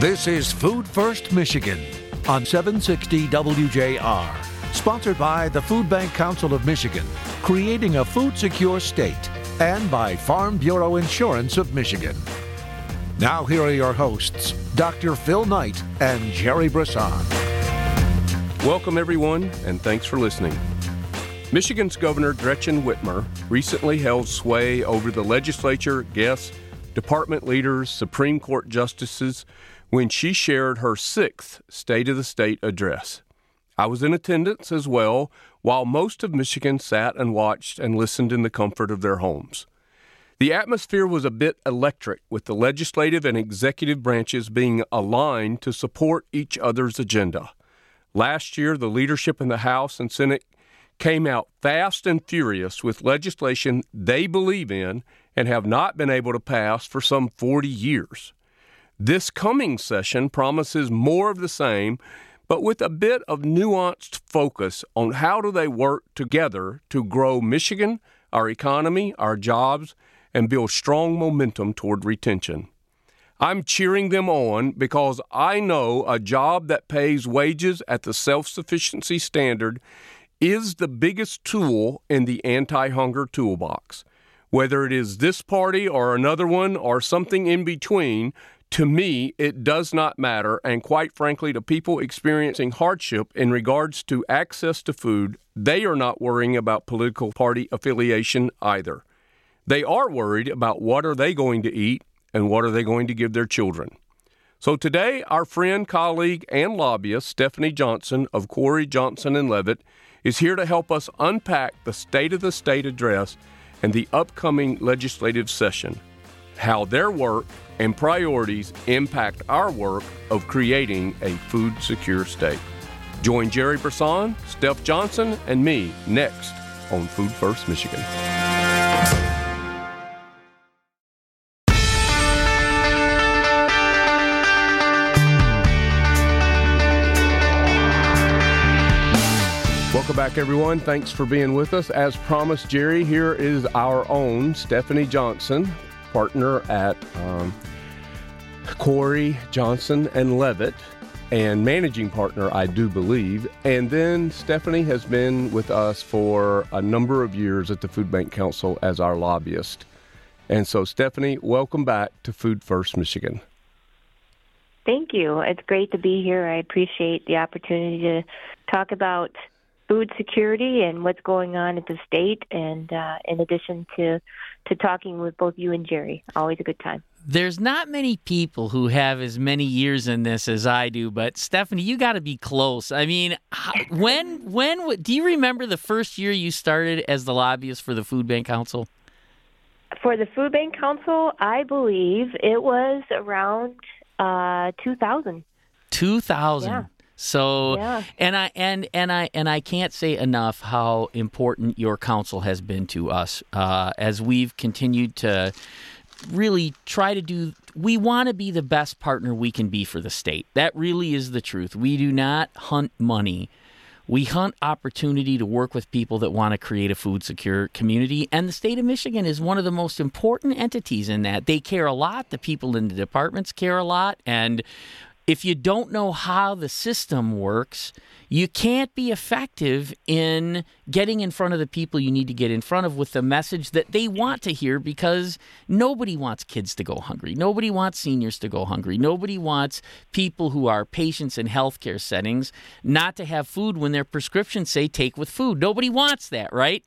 This is Food First Michigan on 760 WJR, sponsored by the Food Bank Council of Michigan, creating a food secure state, and by Farm Bureau Insurance of Michigan. Now, here are your hosts, Dr. Phil Knight and Jerry Brisson. Welcome, everyone, and thanks for listening. Michigan's Governor Gretchen Whitmer recently held sway over the legislature, guests, department leaders, Supreme Court justices when she shared her sixth State of the State address. I was in attendance as well, while most of Michigan sat and watched and listened in the comfort of their homes. The atmosphere was a bit electric, with the legislative and executive branches being aligned to support each other's agenda. Last year, the leadership in the House and Senate came out fast and furious with legislation they believe in and have not been able to pass for some 40 years. This coming session promises more of the same, but with a bit of nuanced focus on how do they work together to grow Michigan, our economy, our jobs, and build strong momentum toward retention. I'm cheering them on because I know a job that pays wages at the self sufficiency standard is the biggest tool in the anti hunger toolbox. Whether it is this party or another one or something in between, to me, it does not matter. And quite frankly, to people experiencing hardship in regards to access to food, they are not worrying about political party affiliation either. They are worried about what are they going to eat and what are they going to give their children. So today, our friend, colleague, and lobbyist Stephanie Johnson of Corey Johnson and Levitt is here to help us unpack the State of the State address and the upcoming legislative session, how their work and priorities impact our work of creating a food secure state. Join Jerry Brisson, Steph Johnson, and me next on Food First Michigan. Welcome back, everyone. Thanks for being with us. As promised, Jerry, here is our own Stephanie Johnson, partner at um, Corey Johnson and Levitt, and managing partner, I do believe. And then Stephanie has been with us for a number of years at the Food Bank Council as our lobbyist. And so, Stephanie, welcome back to Food First Michigan. Thank you. It's great to be here. I appreciate the opportunity to talk about food security and what's going on at the state, and uh, in addition to to talking with both you and Jerry. Always a good time. There's not many people who have as many years in this as I do, but Stephanie, you got to be close. I mean, when when do you remember the first year you started as the lobbyist for the Food Bank Council? For the Food Bank Council, I believe it was around uh, 2000. 2000. Yeah. So yeah. and I and and I and I can't say enough how important your council has been to us uh, as we've continued to really try to do we want to be the best partner we can be for the state. That really is the truth. We do not hunt money. We hunt opportunity to work with people that want to create a food secure community. And the state of Michigan is one of the most important entities in that. They care a lot. The people in the departments care a lot. And if you don't know how the system works, you can't be effective in getting in front of the people you need to get in front of with the message that they want to hear because nobody wants kids to go hungry. Nobody wants seniors to go hungry. Nobody wants people who are patients in healthcare settings not to have food when their prescriptions say take with food. Nobody wants that, right?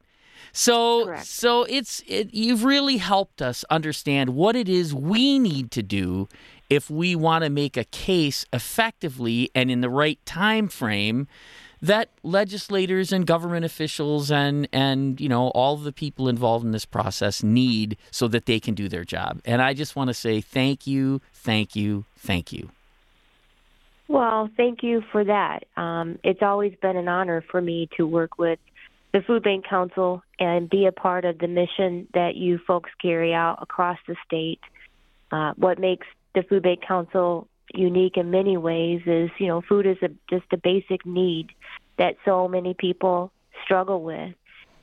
So Correct. so it's it, you've really helped us understand what it is we need to do if we want to make a case effectively and in the right time frame that legislators and government officials and and you know all the people involved in this process need so that they can do their job. And I just want to say thank you, thank you, thank you. Well, thank you for that. Um, it's always been an honor for me to work with the Food Bank Council and be a part of the mission that you folks carry out across the state. Uh, what makes the Food Bank Council unique in many ways is, you know, food is a, just a basic need that so many people struggle with.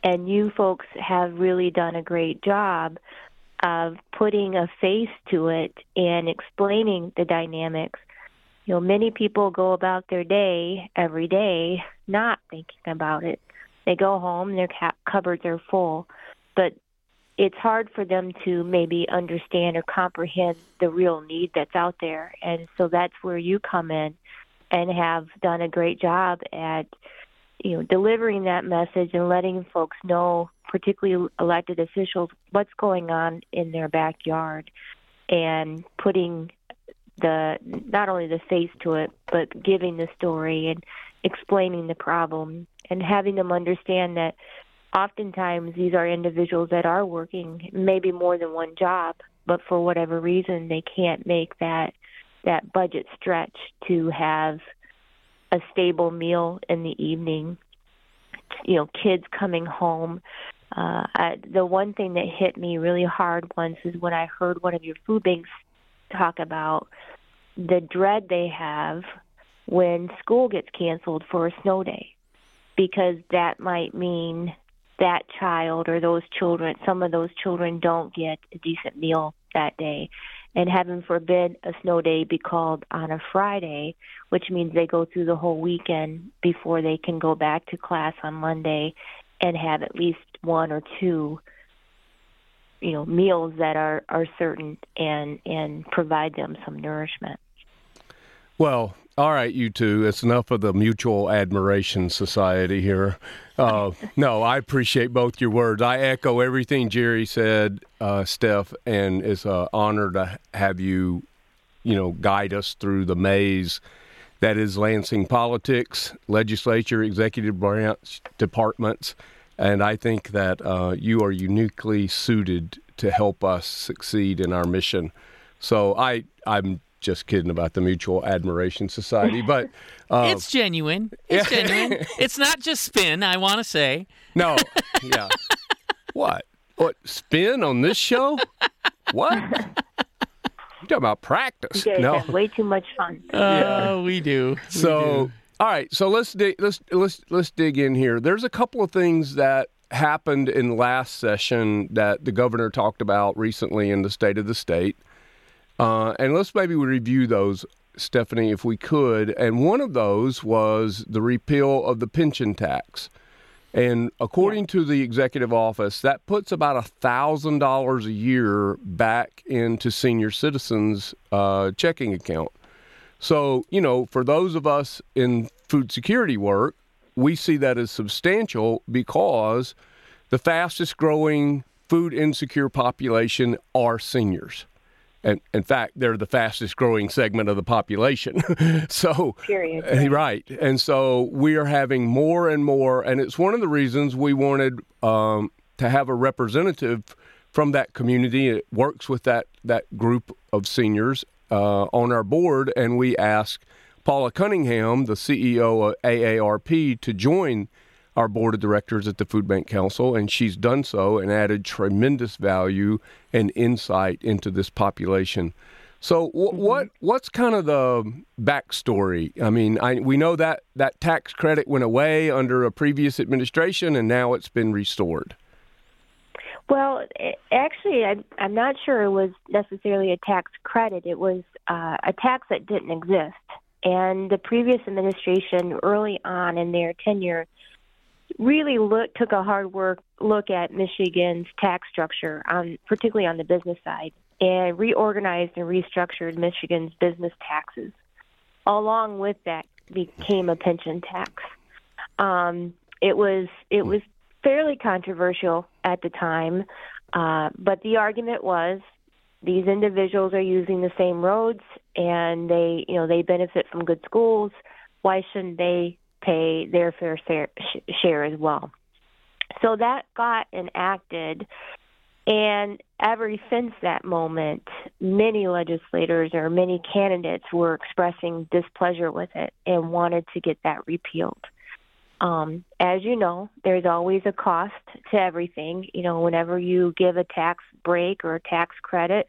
And you folks have really done a great job of putting a face to it and explaining the dynamics you know, many people go about their day every day not thinking about it. They go home, their cupboards are full, but it's hard for them to maybe understand or comprehend the real need that's out there. And so that's where you come in and have done a great job at you know delivering that message and letting folks know particularly elected officials what's going on in their backyard and putting the not only the face to it but giving the story and explaining the problem and having them understand that oftentimes these are individuals that are working maybe more than one job but for whatever reason they can't make that that budget stretch to have a stable meal in the evening. You know kids coming home. Uh I, the one thing that hit me really hard once is when i heard one of your food banks talk about the dread they have when school gets canceled for a snow day because that might mean that child or those children, some of those children don't get a decent meal that day. And heaven forbid a snow day be called on a Friday, which means they go through the whole weekend before they can go back to class on Monday and have at least one or two you know meals that are are certain and and provide them some nourishment well all right, you two. It's enough of the mutual admiration society here. Uh, no, I appreciate both your words. I echo everything Jerry said, uh, Steph, and it's an honor to have you, you know, guide us through the maze that is Lansing politics, legislature, executive branch departments, and I think that uh, you are uniquely suited to help us succeed in our mission. So I, I'm just kidding about the Mutual Admiration Society, but uh, it's genuine. It's yeah. genuine. It's not just spin. I want to say. No. Yeah. what? What spin on this show? What? You talking about practice? You guys no. have way too much fun. Oh, yeah. we do. We so, do. all right. So let's dig. Let's let's let's dig in here. There's a couple of things that happened in last session that the governor talked about recently in the state of the state. Uh, and let's maybe review those, Stephanie, if we could. And one of those was the repeal of the pension tax. And according to the executive office, that puts about a thousand dollars a year back into senior citizens' uh, checking account. So, you know, for those of us in food security work, we see that as substantial because the fastest growing food insecure population are seniors and in fact, they're the fastest growing segment of the population. so, Period. Eh, right. And so we are having more and more, and it's one of the reasons we wanted um, to have a representative from that community. It works with that, that group of seniors uh, on our board, and we asked Paula Cunningham, the CEO of AARP, to join our board of directors at the Food Bank Council, and she's done so and added tremendous value and insight into this population. So, w- mm-hmm. what what's kind of the backstory? I mean, I, we know that that tax credit went away under a previous administration, and now it's been restored. Well, actually, I'm, I'm not sure it was necessarily a tax credit. It was uh, a tax that didn't exist. And the previous administration, early on in their tenure, really look took a hard work look at Michigan's tax structure, on, particularly on the business side, and reorganized and restructured Michigan's business taxes. Along with that, became a pension tax. Um, it was it was fairly controversial at the time, uh, but the argument was these individuals are using the same roads and they you know they benefit from good schools. Why shouldn't they pay their fair share as well. So that got enacted, and ever since that moment, many legislators or many candidates were expressing displeasure with it and wanted to get that repealed. Um, as you know, there's always a cost to everything. You know, whenever you give a tax break or a tax credit,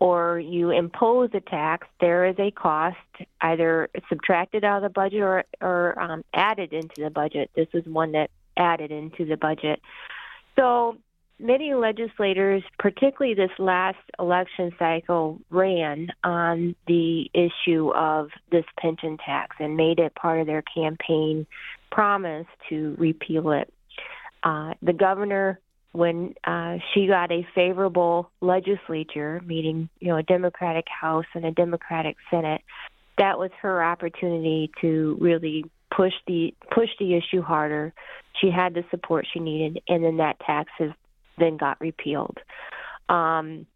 or you impose a tax, there is a cost either subtracted out of the budget or, or um, added into the budget. This is one that added into the budget. So many legislators, particularly this last election cycle, ran on the issue of this pension tax and made it part of their campaign promise to repeal it. Uh, the governor, when uh, she got a favorable legislature, meaning you know a Democratic House and a Democratic Senate, that was her opportunity to really push the push the issue harder. She had the support she needed, and then that tax has then got repealed. Um,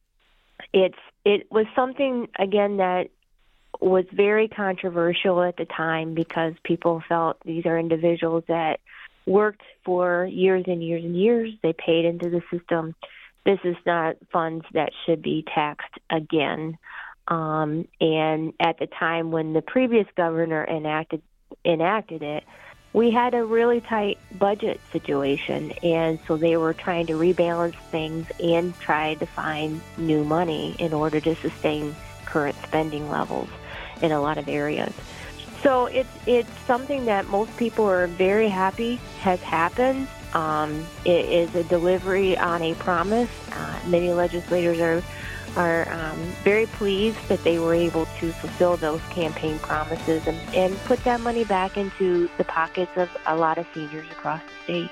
it's it was something again that was very controversial at the time because people felt these are individuals that worked for years and years and years. They paid into the system. This is not funds that should be taxed again. Um, and at the time when the previous governor enacted enacted it, we had a really tight budget situation, and so they were trying to rebalance things and try to find new money in order to sustain current spending levels in a lot of areas. So it's it's something that most people are very happy has happened. Um, it is a delivery on a promise. Uh, many legislators are are um, very pleased that they were able to fulfill those campaign promises and, and put that money back into the pockets of a lot of seniors across the state.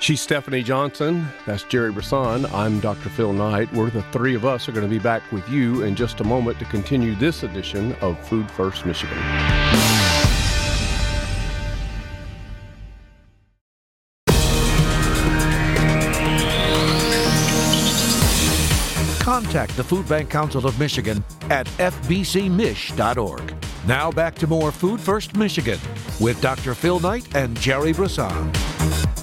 She's Stephanie Johnson. That's Jerry Brisson. I'm Dr. Phil Knight. We're the three of us are going to be back with you in just a moment to continue this edition of Food First Michigan. contact the Food Bank Council of Michigan at fbcmich.org. Now back to more Food First Michigan with Dr. Phil Knight and Jerry Brisson.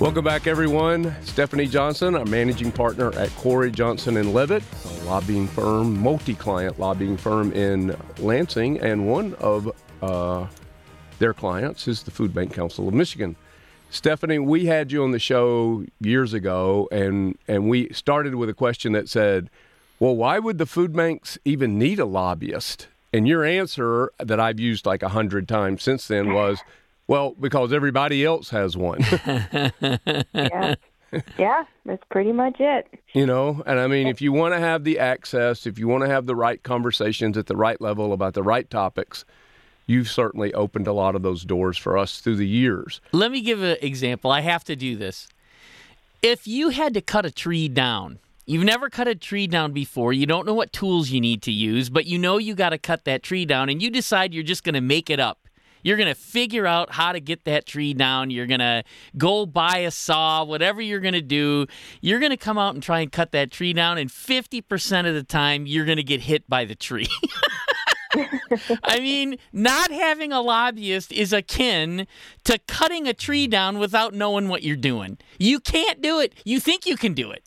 Welcome back, everyone. Stephanie Johnson, a managing partner at Corey Johnson and Levitt, a lobbying firm, multi-client lobbying firm in Lansing, and one of uh, their clients is the Food Bank Council of Michigan. Stephanie, we had you on the show years ago, and and we started with a question that said, well, why would the food banks even need a lobbyist? And your answer that I've used like a hundred times since then was, well, because everybody else has one. yeah. yeah, that's pretty much it. You know, and I mean, if you want to have the access, if you want to have the right conversations at the right level about the right topics, you've certainly opened a lot of those doors for us through the years. Let me give an example. I have to do this. If you had to cut a tree down, You've never cut a tree down before. You don't know what tools you need to use, but you know you got to cut that tree down, and you decide you're just going to make it up. You're going to figure out how to get that tree down. You're going to go buy a saw, whatever you're going to do. You're going to come out and try and cut that tree down, and 50% of the time, you're going to get hit by the tree. I mean, not having a lobbyist is akin to cutting a tree down without knowing what you're doing. You can't do it. You think you can do it.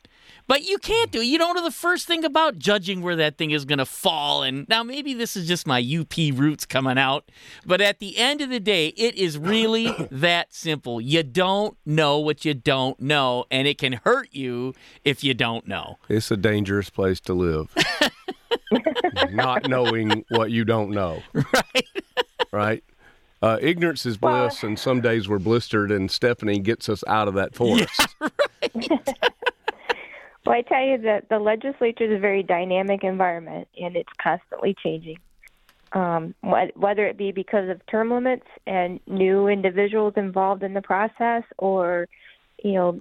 But you can't do it. You don't know the first thing about judging where that thing is going to fall. And now maybe this is just my UP roots coming out. But at the end of the day, it is really that simple. You don't know what you don't know, and it can hurt you if you don't know. It's a dangerous place to live. Not knowing what you don't know. Right. right. Uh, ignorance is bliss, and some days we're blistered, and Stephanie gets us out of that forest. Yeah, right. Well, I tell you that the legislature is a very dynamic environment, and it's constantly changing. Um, whether it be because of term limits and new individuals involved in the process, or you know,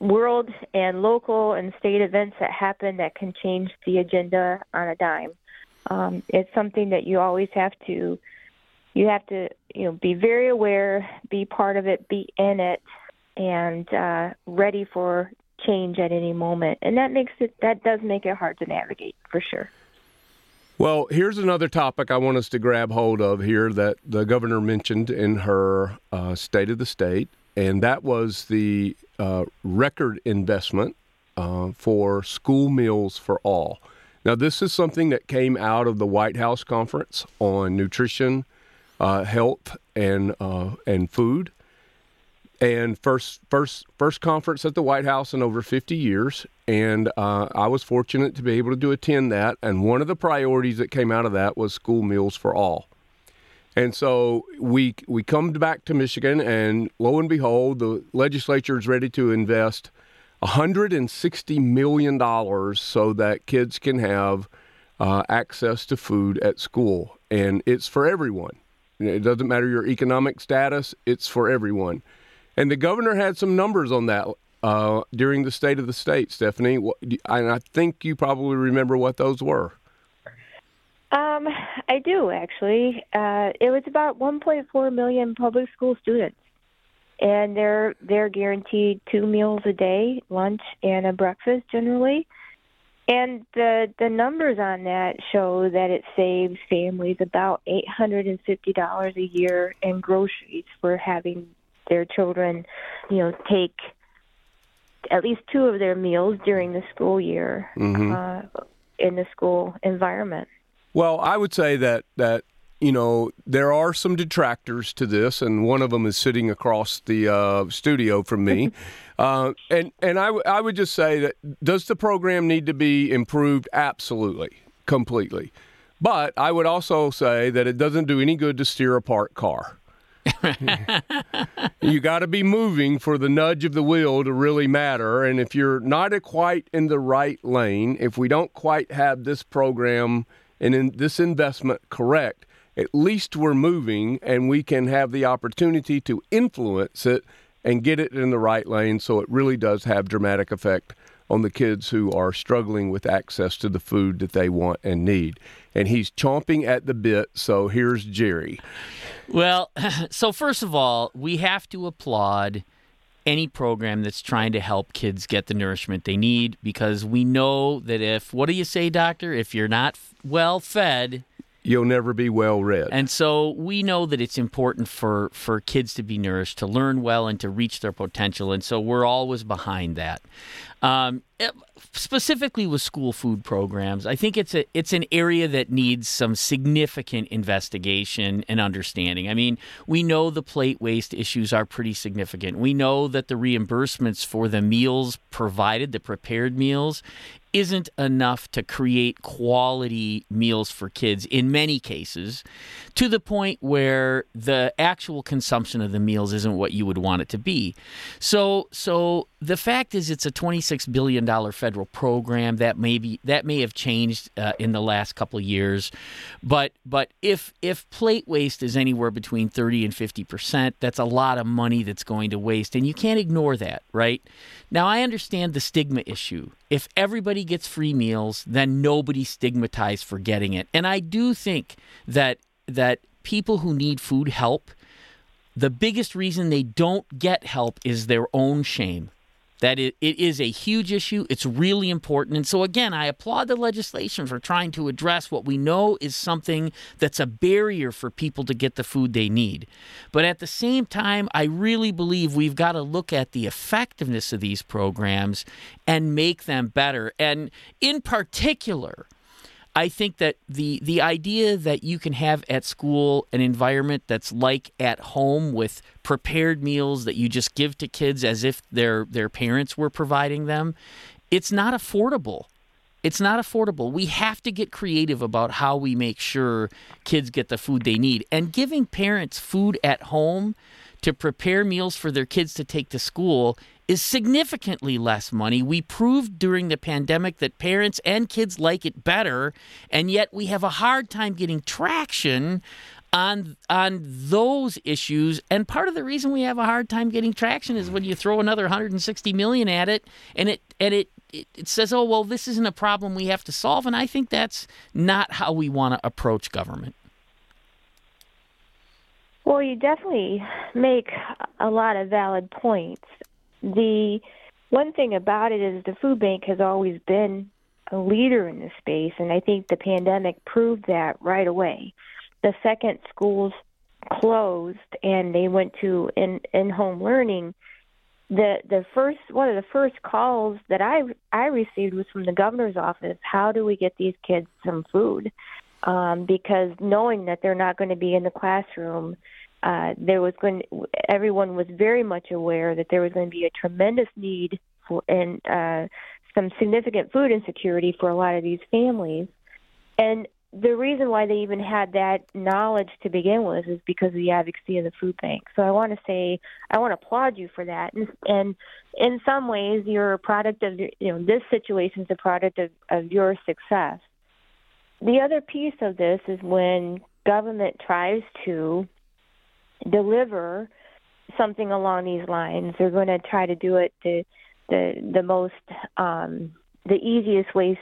world and local and state events that happen that can change the agenda on a dime. Um, it's something that you always have to you have to you know be very aware, be part of it, be in it, and uh, ready for change at any moment, and that makes it that does make it hard to navigate for sure. Well, here's another topic I want us to grab hold of here that the governor mentioned in her uh, State of the State, and that was the uh, record investment uh, for school meals for all. Now, this is something that came out of the White House conference on nutrition, uh, health, and uh, and food and first first first conference at the White House in over 50 years, and uh, I was fortunate to be able to attend that. And one of the priorities that came out of that was school meals for all. And so we we come back to Michigan, and lo and behold, the legislature is ready to invest $160 million so that kids can have uh, access to food at school. And it's for everyone. It doesn't matter your economic status, it's for everyone. And the governor had some numbers on that uh, during the State of the State, Stephanie. And I think you probably remember what those were. Um, I do actually. Uh, it was about 1.4 million public school students, and they're they're guaranteed two meals a day, lunch and a breakfast generally. And the the numbers on that show that it saves families about eight hundred and fifty dollars a year in groceries for having their children, you know, take at least two of their meals during the school year mm-hmm. uh, in the school environment. Well, I would say that that you know there are some detractors to this, and one of them is sitting across the uh, studio from me. uh, and and I, w- I would just say that does the program need to be improved? Absolutely, completely. But I would also say that it doesn't do any good to steer a parked car. You got to be moving for the nudge of the wheel to really matter. And if you're not quite in the right lane, if we don't quite have this program and in this investment correct, at least we're moving and we can have the opportunity to influence it and get it in the right lane so it really does have dramatic effect on the kids who are struggling with access to the food that they want and need. And he's chomping at the bit, so here's Jerry. Well, so first of all, we have to applaud any program that's trying to help kids get the nourishment they need because we know that if, what do you say, doctor? If you're not well fed, you'll never be well read. And so we know that it's important for for kids to be nourished, to learn well, and to reach their potential. And so we're always behind that. Um, specifically with school food programs, I think it's a it's an area that needs some significant investigation and understanding. I mean, we know the plate waste issues are pretty significant. We know that the reimbursements for the meals provided, the prepared meals, isn't enough to create quality meals for kids in many cases to the point where the actual consumption of the meals isn't what you would want it to be. So so the fact is it's a 26 billion dollar federal program. That may be, that may have changed uh, in the last couple of years. But but if if plate waste is anywhere between 30 and 50% that's a lot of money that's going to waste and you can't ignore that right? Now I understand the stigma issue. If everybody gets free meals then nobody's stigmatized for getting it. And I do think that that people who need food help the biggest reason they don't get help is their own shame that it, is a huge issue. It's really important. And so, again, I applaud the legislation for trying to address what we know is something that's a barrier for people to get the food they need. But at the same time, I really believe we've got to look at the effectiveness of these programs and make them better. And in particular, I think that the the idea that you can have at school an environment that's like at home with prepared meals that you just give to kids as if their their parents were providing them, it's not affordable. It's not affordable. We have to get creative about how we make sure kids get the food they need. And giving parents food at home to prepare meals for their kids to take to school is significantly less money. We proved during the pandemic that parents and kids like it better, and yet we have a hard time getting traction on on those issues and part of the reason we have a hard time getting traction is when you throw another 160 million at it and it and it it, it says oh well this isn't a problem we have to solve and I think that's not how we want to approach government well, you definitely make a lot of valid points. The one thing about it is the food bank has always been a leader in this space, and I think the pandemic proved that right away. The second schools closed and they went to in in home learning, the the first one of the first calls that I I received was from the governor's office. How do we get these kids some food? Um, because knowing that they're not going to be in the classroom uh, there was going everyone was very much aware that there was going to be a tremendous need for and uh, some significant food insecurity for a lot of these families. And the reason why they even had that knowledge to begin with is because of the advocacy of the food bank. So I want to say I want to applaud you for that. And, and in some ways, you're a product of you know this situation is a product of, of your success. The other piece of this is when government tries to deliver something along these lines, they're going to try to do it the the the most um, the easiest ways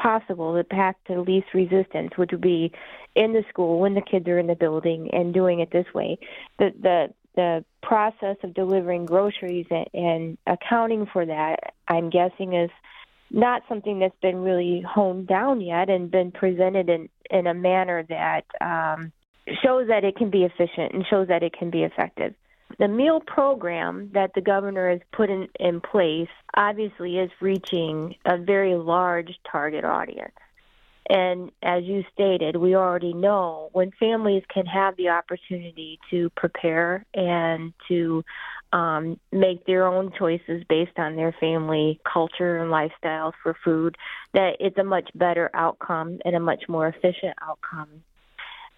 possible, the path to least resistance, which would be in the school when the kids are in the building and doing it this way. The the the process of delivering groceries and, and accounting for that, I'm guessing, is not something that's been really honed down yet and been presented in in a manner that um, shows that it can be efficient and shows that it can be effective. The meal program that the governor has put in, in place obviously is reaching a very large target audience. And as you stated, we already know when families can have the opportunity to prepare and to um, make their own choices based on their family culture and lifestyle for food, that it's a much better outcome and a much more efficient outcome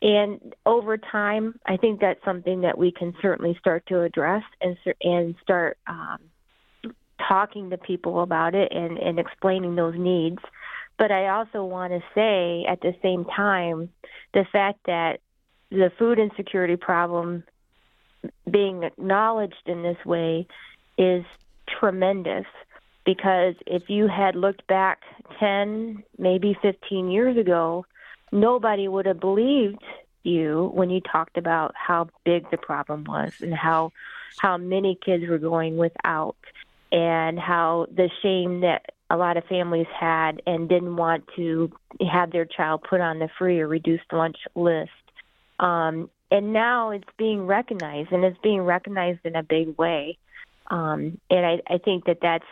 and over time, I think that's something that we can certainly start to address and and start um, talking to people about it and, and explaining those needs. But I also want to say at the same time the fact that the food insecurity problem being acknowledged in this way is tremendous because if you had looked back 10, maybe 15 years ago, nobody would have believed you when you talked about how big the problem was and how how many kids were going without and how the shame that a lot of families had and didn't want to have their child put on the free or reduced lunch list. Um, and now it's being recognized, and it's being recognized in a big way. Um, and I, I think that that's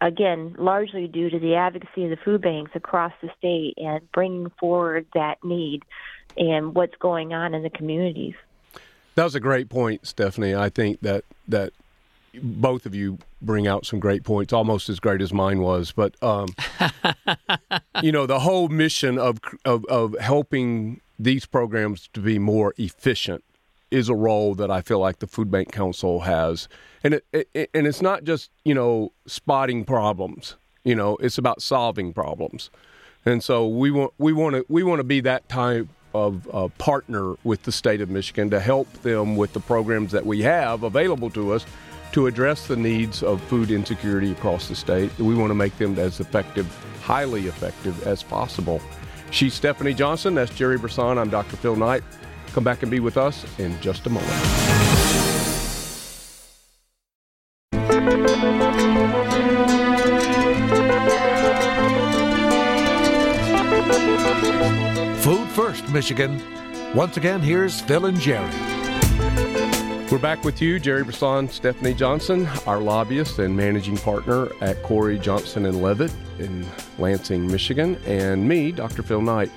again, largely due to the advocacy of the food banks across the state and bringing forward that need and what's going on in the communities. That was a great point, Stephanie. I think that that both of you bring out some great points, almost as great as mine was. But um, you know, the whole mission of, of of helping these programs to be more efficient is a role that I feel like the Food Bank Council has, and it, it, and it's not just you know spotting problems. You know, it's about solving problems, and so we want we want to we want to be that type of uh, partner with the state of Michigan to help them with the programs that we have available to us to address the needs of food insecurity across the state. We want to make them as effective, highly effective as possible. She's Stephanie Johnson. That's Jerry Brisson. I'm Dr. Phil Knight. Come back and be with us in just a moment. Food First, Michigan. Once again, here's Phil and Jerry. We're back with you, Jerry Brisson, Stephanie Johnson, our lobbyist and managing partner at Corey Johnson and Levitt in Lansing, Michigan, and me, Dr. Phil Knight.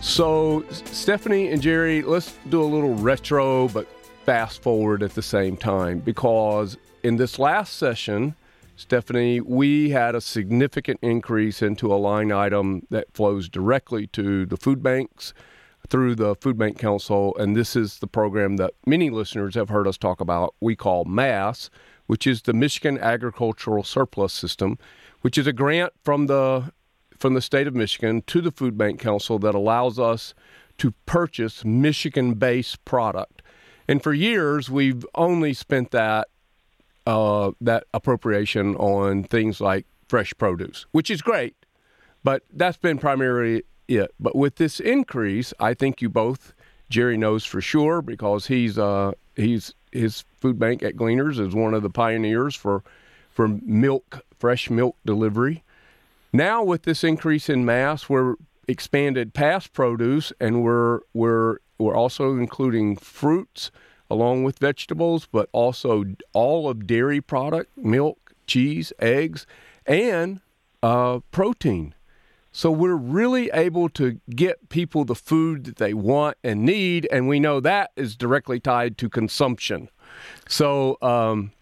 So, Stephanie and Jerry, let's do a little retro but fast forward at the same time because in this last session, Stephanie, we had a significant increase into a line item that flows directly to the food banks through the Food Bank Council. And this is the program that many listeners have heard us talk about. We call MASS, which is the Michigan Agricultural Surplus System, which is a grant from the from the state of Michigan to the Food Bank Council that allows us to purchase Michigan based product. And for years, we've only spent that uh, that appropriation on things like fresh produce, which is great, but that's been primarily it. But with this increase, I think you both, Jerry knows for sure because he's uh, he's his food bank at Gleaners is one of the pioneers for for milk, fresh milk delivery. Now with this increase in MASS, we're expanded past produce and we're we're we're also including fruits along with vegetables, but also all of dairy product, milk, cheese, eggs, and uh, protein. So we're really able to get people the food that they want and need, and we know that is directly tied to consumption. So um,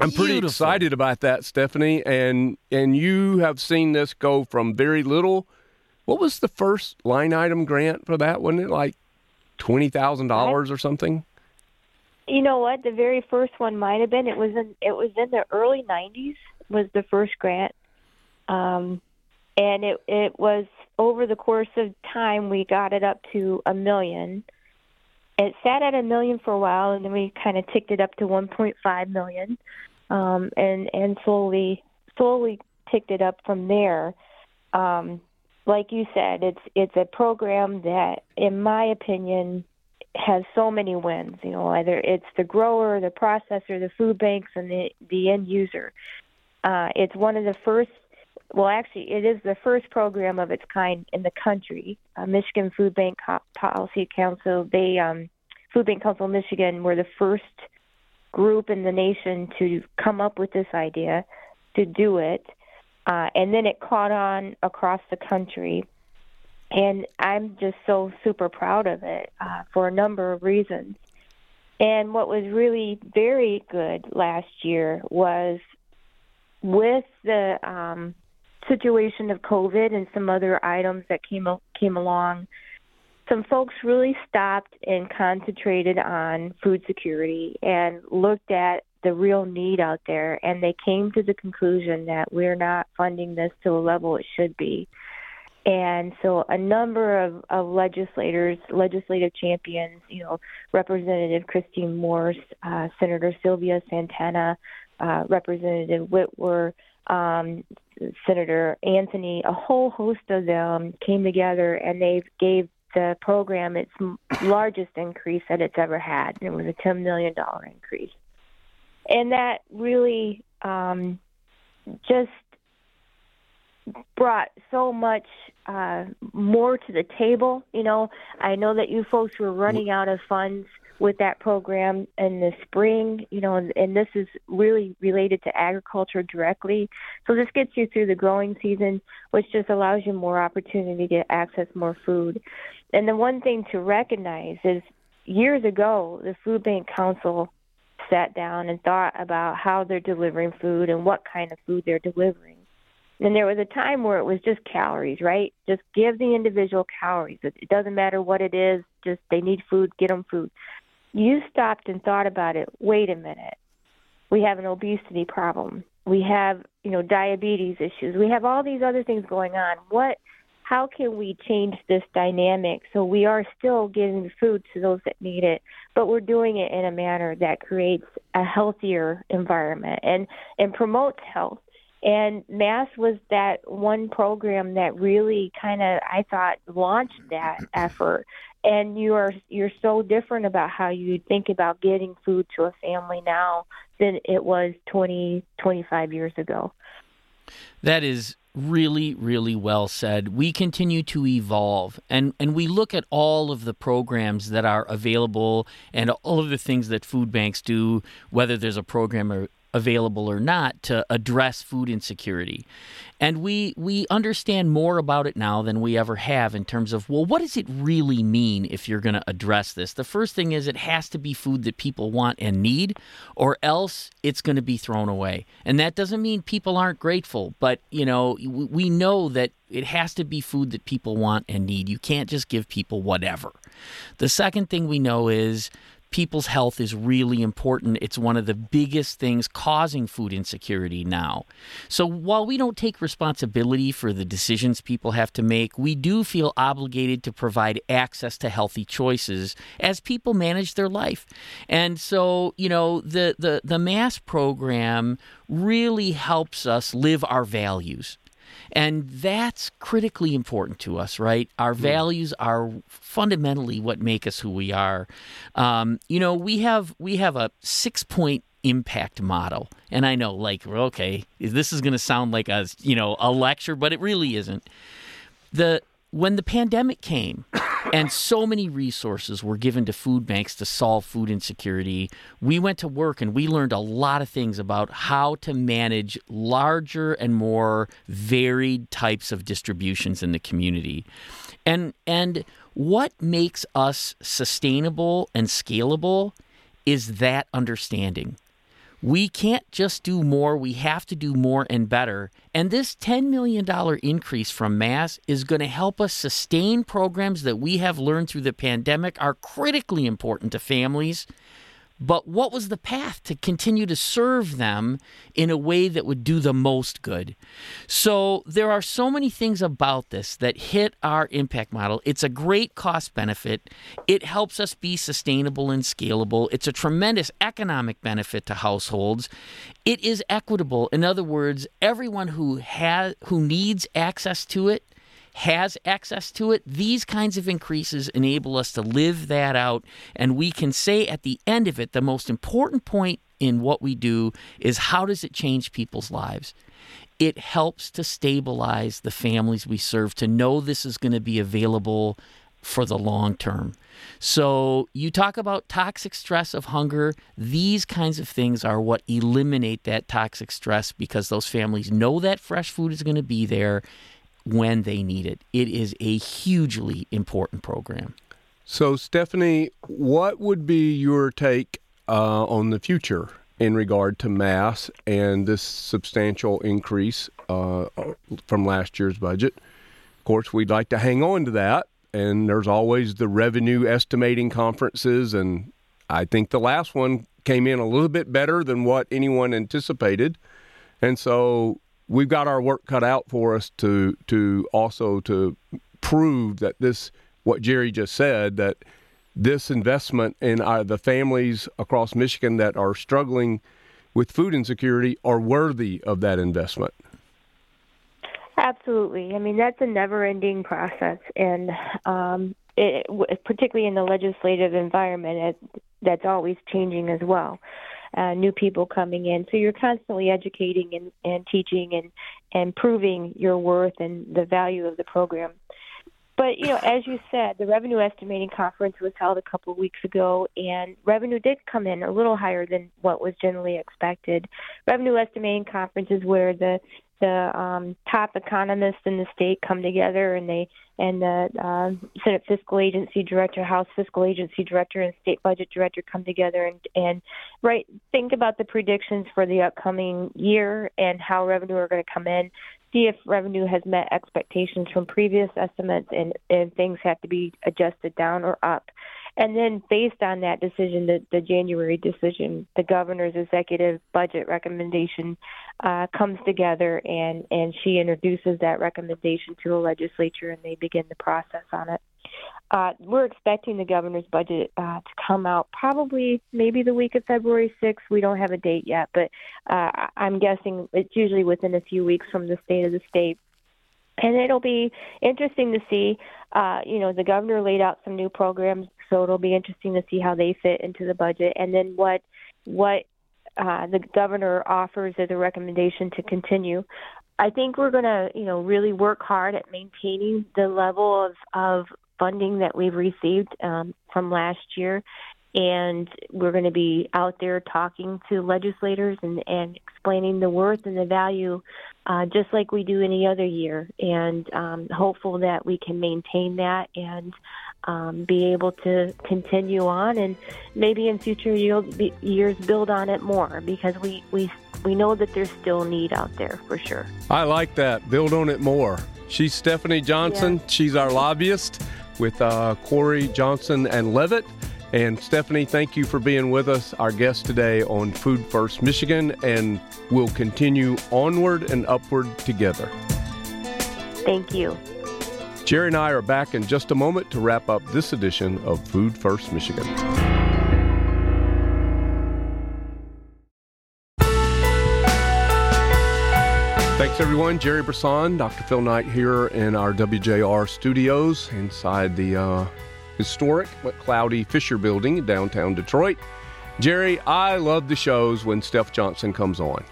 I'm pretty Beautiful. excited about that, Stephanie. And and you have seen this go from very little What was the first line item grant for that? Wasn't it like twenty thousand dollars or something? You know what? The very first one might have been. It was in it was in the early '90s. Was the first grant, um, and it it was over the course of time we got it up to a million. It sat at a million for a while, and then we kind of ticked it up to 1.5 million, um, and and slowly slowly ticked it up from there. Um, like you said, it's it's a program that, in my opinion, has so many wins. You know, either it's the grower, the processor, the food banks, and the the end user. Uh, it's one of the first. Well, actually, it is the first program of its kind in the country. Uh, Michigan Food Bank Policy Council, they um, Food Bank Council of Michigan were the first group in the nation to come up with this idea to do it. Uh, and then it caught on across the country. And I'm just so super proud of it uh, for a number of reasons. And what was really very good last year was with the um, situation of COVID and some other items that came came along. Some folks really stopped and concentrated on food security and looked at the real need out there, and they came to the conclusion that we're not funding this to a level it should be. And so a number of, of legislators, legislative champions, you know, Representative Christine Morse, uh, Senator Sylvia Santana, uh, Representative Witwer, um, Senator Anthony, a whole host of them came together and they gave the program its largest increase that it's ever had. It was a $10 million increase and that really um, just brought so much uh, more to the table. You know, I know that you folks were running out of funds with that program in the spring, you know, and, and this is really related to agriculture directly. So this gets you through the growing season, which just allows you more opportunity to access more food. And the one thing to recognize is years ago, the Food Bank Council sat down and thought about how they're delivering food and what kind of food they're delivering. And there was a time where it was just calories, right? Just give the individual calories. It doesn't matter what it is, just they need food, get them food. You stopped and thought about it. Wait a minute. We have an obesity problem. We have, you know, diabetes issues. We have all these other things going on. What how can we change this dynamic so we are still giving food to those that need it, but we're doing it in a manner that creates a healthier environment and, and promotes health. And MASS was that one program that really kind of, I thought, launched that effort. And you are you're so different about how you think about getting food to a family now than it was 20, 25 years ago. That is really really well said. We continue to evolve and and we look at all of the programs that are available and all of the things that food banks do whether there's a program or available or not to address food insecurity. And we we understand more about it now than we ever have in terms of well what does it really mean if you're going to address this? The first thing is it has to be food that people want and need or else it's going to be thrown away. And that doesn't mean people aren't grateful, but you know, we know that it has to be food that people want and need. You can't just give people whatever. The second thing we know is people's health is really important. It's one of the biggest things causing food insecurity now. So while we don't take responsibility for the decisions people have to make, we do feel obligated to provide access to healthy choices as people manage their life. And so, you know, the the the MASS program really helps us live our values. And that's critically important to us, right? Our hmm. values are fundamentally what make us who we are. Um, you know, we have we have a six point impact model, and I know, like, okay, this is going to sound like a you know a lecture, but it really isn't. The when the pandemic came and so many resources were given to food banks to solve food insecurity, we went to work and we learned a lot of things about how to manage larger and more varied types of distributions in the community. And and what makes us sustainable and scalable is that understanding We can't just do more, we have to do more and better. And this $10 million increase from MASS is going to help us sustain programs that we have learned through the pandemic are critically important to families but what was the path to continue to serve them in a way that would do the most good? So there are so many things about this that hit our impact model. It's a great cost benefit. It helps us be sustainable and scalable. It's a tremendous economic benefit to households. It is equitable. In other words, everyone who has who needs access to it has access to it, these kinds of increases enable us to live that out. And we can say at the end of it, the most important point in what we do is how does it change people's lives? It helps to stabilize the families we serve to know this is going to be available for the long term. So, you talk about toxic stress of hunger. These kinds of things are what eliminate that toxic stress because those families know that fresh food is going to be there when they need it. It is a hugely important program. So, Stephanie, what would be your take uh, on the future in regard to MASS and this substantial increase uh, from last year's budget? Of course, we'd like to hang on to that, and there's always the revenue estimating conferences, and I think the last one came in a little bit better than what anyone anticipated. And so we've got our work cut out for us to to also to prove that this what Jerry just said that this investment in our, the families across Michigan that are struggling with food insecurity are worthy of that investment. Absolutely. I mean, that's a never-ending process, and um, it, particularly in the legislative environment, it, that's always changing as well uh, new people coming in. So you're constantly educating and, and teaching and, and proving your worth and the value of the program. But you know, as you said, the revenue estimating conference was held a couple of weeks ago, and revenue did come in a little higher than what was generally expected. Revenue estimating conference is where the the um, top economists in the state come together and they and the uh, Senate Fiscal Agency Director, House Fiscal Agency Director, and State Budget Director come together and and right think about the predictions for the upcoming year and how revenue are going to come in. See if revenue has met expectations from previous estimates and and things have to be adjusted down or up. And then, based on that decision, the, the January decision, the governor's executive budget recommendation uh, comes together, and and she introduces that recommendation to the legislature, and they begin the process on it. Uh, we're expecting the governor's budget uh, to come out probably maybe the week of February 6th. We don't have a date yet, but uh, I'm guessing it's usually within a few weeks from the state of the state and it'll be interesting to see. Uh, you know, the governor laid out some new programs, so it'll be interesting to see how they fit into the budget, and then what what uh, the governor offers as a recommendation to continue. I think we're going to, you know, really work hard at maintaining the level of of funding that we've received um, from last year, and we're going to be out there talking to legislators and, and explaining the worth and the value uh, just like we do any other year. And um, hopeful that we can maintain that and um, be able to continue on and maybe in future years build on it more because we, we, we know that there's still need out there for sure. I like that. Build on it more. She's Stephanie Johnson. Yeah. She's our lobbyist with uh, Corey Johnson and Levitt. And Stephanie, thank you for being with us, our guest today on Food First Michigan, and we'll continue onward and upward together. Thank you. Jerry and I are back in just a moment to wrap up this edition of Food First Michigan. Thanks, everyone. Jerry Brisson, Dr. Phil Knight here in our WJR studios inside the uh, historic but cloudy Fisher Building in downtown Detroit. Jerry, I love the shows when Steph Johnson comes on.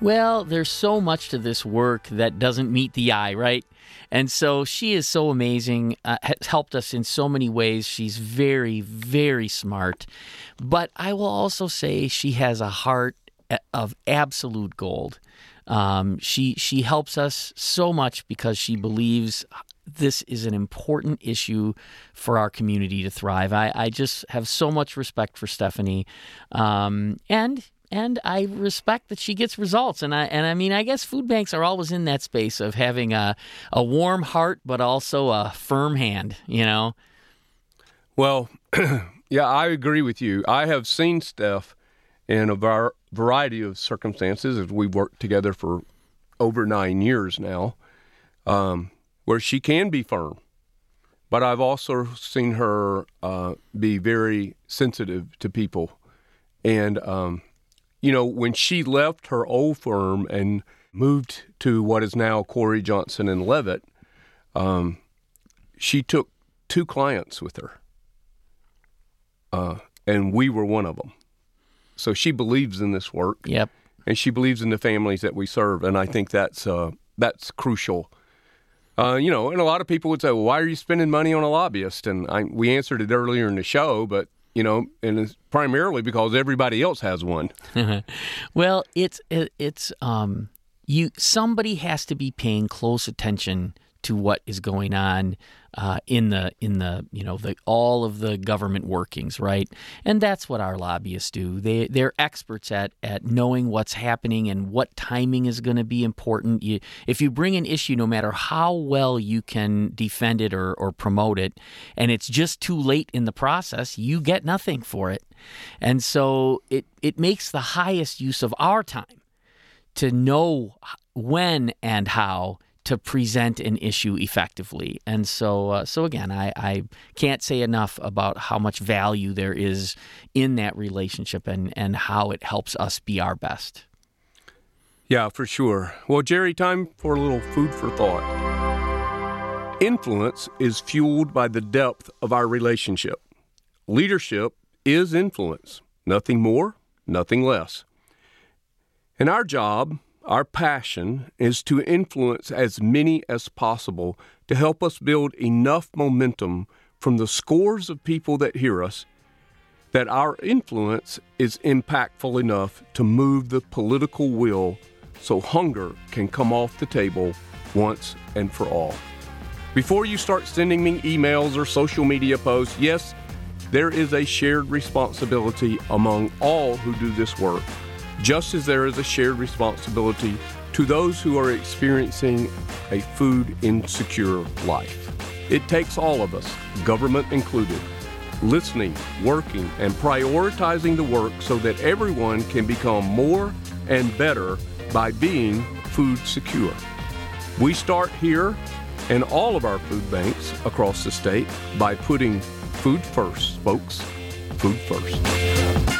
Well, there's so much to this work that doesn't meet the eye, right? And so she is so amazing, uh, has helped us in so many ways. She's very, very smart. But I will also say she has a heart of absolute gold. Um, she she helps us so much because she believes this is an important issue for our community to thrive. I, I just have so much respect for Stephanie, um, and and I respect that she gets results. And I and I mean, I guess food banks are always in that space of having a a warm heart, but also a firm hand. You know. Well, yeah, I agree with you. I have seen Steph in a var- variety of circumstances as we've worked together for over nine years now, um, where she can be firm. But I've also seen her uh, be very sensitive to people. And, um, you know, when she left her old firm and moved to what is now Corey Johnson and Levitt, um, she took two clients with her. Uh, and we were one of them. So she believes in this work. Yep. And she believes in the families that we serve, and I think that's uh, that's crucial. Uh, you know, and a lot of people would say, "Well, why are you spending money on a lobbyist?" And I, we answered it earlier in the show, but you know, and it's primarily because everybody else has one. well, it's it's um, you somebody has to be paying close attention to what is going on uh, in the in the you know the all of the government workings, right? And that's what our lobbyists do. They they're experts at at knowing what's happening and what timing is going to be important. You, if you bring an issue, no matter how well you can defend it or, or promote it, and it's just too late in the process, you get nothing for it. And so it it makes the highest use of our time to know when and how to present an issue effectively. And so, uh, so again, I, I can't say enough about how much value there is in that relationship and, and how it helps us be our best. Yeah, for sure. Well, Jerry, time for a little food for thought. Influence is fueled by the depth of our relationship. Leadership is influence, nothing more, nothing less. And our job our passion is to influence as many as possible to help us build enough momentum from the scores of people that hear us that our influence is impactful enough to move the political will so hunger can come off the table once and for all. Before you start sending me emails or social media posts, yes, there is a shared responsibility among all who do this work just as there is a shared responsibility to those who are experiencing a food insecure life. It takes all of us, government included, listening, working, and prioritizing the work so that everyone can become more and better by being food secure. We start here and all of our food banks across the state by putting food first, folks. Food first.